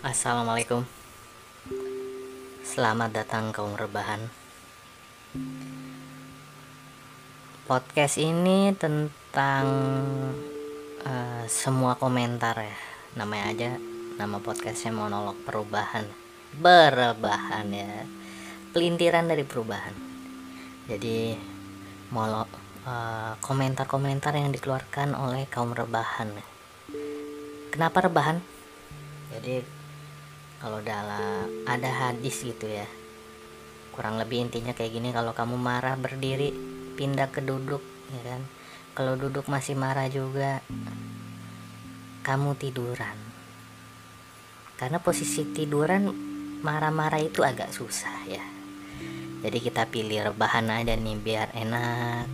Assalamualaikum. Selamat datang kaum rebahan. Podcast ini tentang uh, semua komentar ya. Namanya aja Nama podcastnya monolog perubahan. Berebahan ya. Pelintiran dari perubahan. Jadi monolog uh, komentar-komentar yang dikeluarkan oleh kaum rebahan. Kenapa rebahan? Jadi kalau dalam ada hadis gitu ya. Kurang lebih intinya kayak gini kalau kamu marah berdiri pindah ke duduk ya kan? Kalau duduk masih marah juga kamu tiduran. Karena posisi tiduran marah-marah itu agak susah ya. Jadi kita pilih rebahan aja nih biar enak.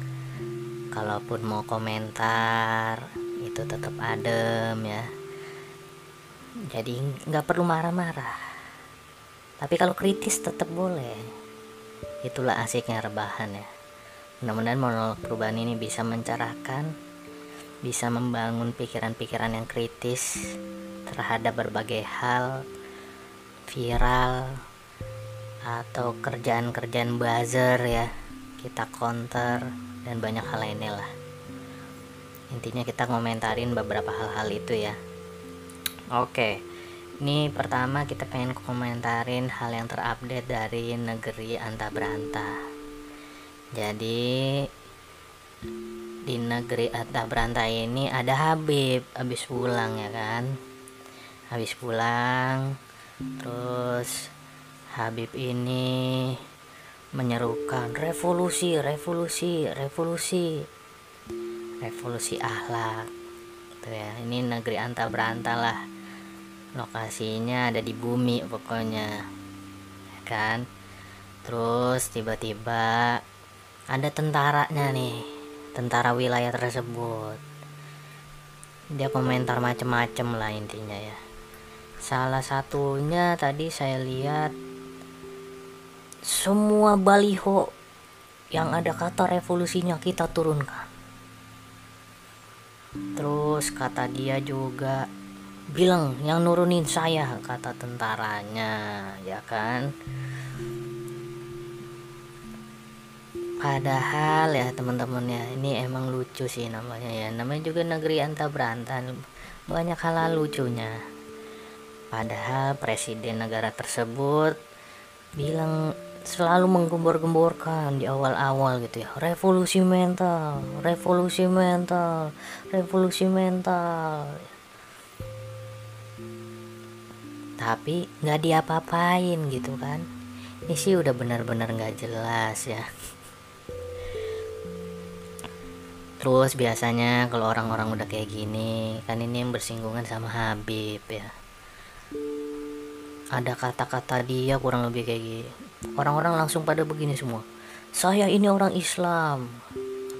Kalaupun mau komentar itu tetap adem ya jadi nggak perlu marah-marah. Tapi kalau kritis tetap boleh. Itulah asiknya rebahan ya. Mudah-mudahan monolog perubahan ini bisa mencerahkan bisa membangun pikiran-pikiran yang kritis terhadap berbagai hal viral atau kerjaan-kerjaan buzzer ya kita counter dan banyak hal lainnya lah. Intinya kita ngomentarin beberapa hal-hal itu ya Oke, ini pertama kita pengen komentarin hal yang terupdate dari negeri Anta Beranta. Jadi di negeri Anta Beranta ini ada Habib habis pulang ya kan, habis pulang, terus Habib ini menyerukan revolusi, revolusi, revolusi, revolusi ahlak. Tuh ya, ini negeri Anta Beranta lah lokasinya ada di bumi pokoknya ya kan? Terus tiba-tiba ada tentaranya nih tentara wilayah tersebut. Dia komentar macem-macem lah intinya ya. Salah satunya tadi saya lihat semua baliho yang ada kata revolusinya kita turunkan. Terus kata dia juga bilang yang nurunin saya kata tentaranya ya kan? Padahal ya teman-teman ya ini emang lucu sih namanya ya. Namanya juga negeri anta berantan banyak hal lucunya. Padahal presiden negara tersebut bilang selalu menggembor-gemborkan di awal-awal gitu ya. Revolusi mental revolusi mental revolusi mental tapi nggak diapa-apain gitu kan. Ini sih udah benar-benar nggak jelas ya. Terus biasanya kalau orang-orang udah kayak gini kan ini bersinggungan sama Habib ya. Ada kata-kata dia kurang lebih kayak gini. Orang-orang langsung pada begini semua. Saya ini orang Islam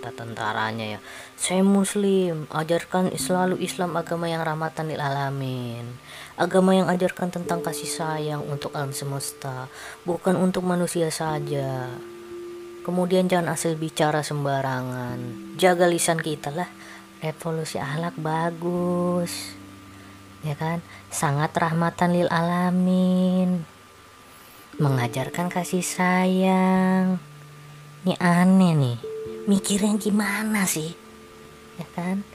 kata tentaranya ya saya muslim ajarkan selalu Islam agama yang rahmatan lil alamin Agama yang ajarkan tentang kasih sayang untuk alam semesta, bukan untuk manusia saja. Kemudian jangan asal bicara sembarangan. Jaga lisan kita lah. Revolusi ahlak bagus. Ya kan? Sangat rahmatan lil alamin. Mengajarkan kasih sayang. Ini aneh nih. Mikirnya gimana sih? Ya kan?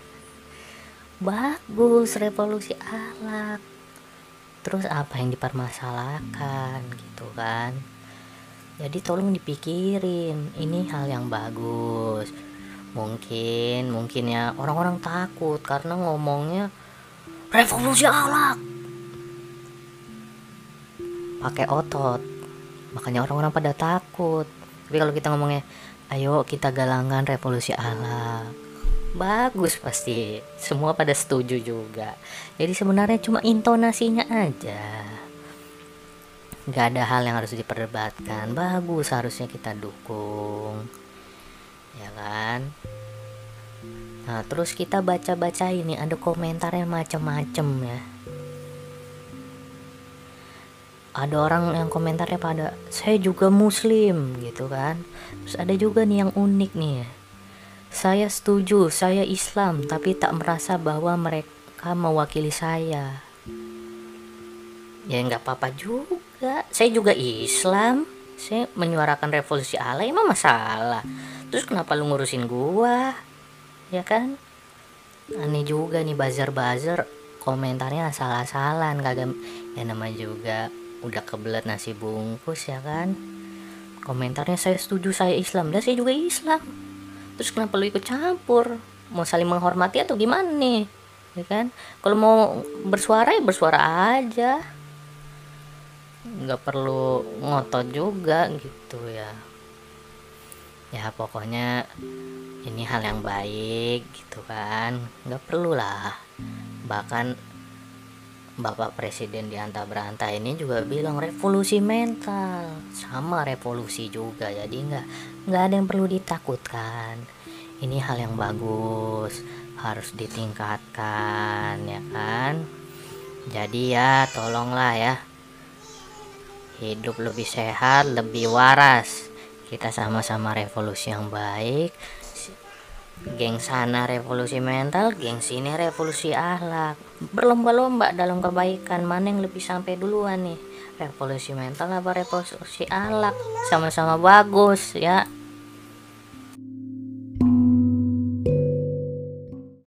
Bagus revolusi ahlak terus apa yang dipermasalahkan gitu kan? Jadi tolong dipikirin ini hal yang bagus. Mungkin mungkin ya orang-orang takut karena ngomongnya revolusi alat pakai otot makanya orang-orang pada takut. Tapi kalau kita ngomongnya ayo kita galangan revolusi alat bagus pasti. Semua pada setuju juga. Jadi sebenarnya cuma intonasinya aja. Nggak ada hal yang harus diperdebatkan. Bagus harusnya kita dukung. Ya kan? Nah terus kita baca-baca ini ada komentar yang macem-macem ya ada orang yang komentarnya pada saya juga muslim gitu kan. Terus ada juga nih yang unik nih ya. Saya setuju, saya Islam, tapi tak merasa bahwa mereka mewakili saya. ya nggak apa-apa juga. Saya juga Islam. Saya menyuarakan revolusi Allah emang masalah. Terus kenapa lu ngurusin gua? Ya kan? Aneh juga nih bazar-bazar komentarnya salah-salah kagak ya namanya juga udah kebelet nasi bungkus ya kan? Komentarnya saya setuju saya Islam. Dan saya juga Islam. Terus kenapa lu ikut campur? Mau saling menghormati atau gimana nih? Ya kan? Kalau mau bersuara ya bersuara aja. Nggak perlu ngotot juga gitu ya. Ya pokoknya ini hal yang baik gitu kan? Nggak perlu lah. Bahkan Bapak Presiden di Anta Beranta ini juga bilang revolusi mental. Sama revolusi juga jadi nggak nggak ada yang perlu ditakutkan. Ini hal yang bagus harus ditingkatkan ya kan? Jadi ya tolonglah ya. Hidup lebih sehat lebih waras. Kita sama-sama revolusi yang baik geng sana revolusi mental, geng sini revolusi akhlak. Berlomba-lomba dalam kebaikan, mana yang lebih sampai duluan nih? Revolusi mental apa revolusi akhlak? Sama-sama bagus ya.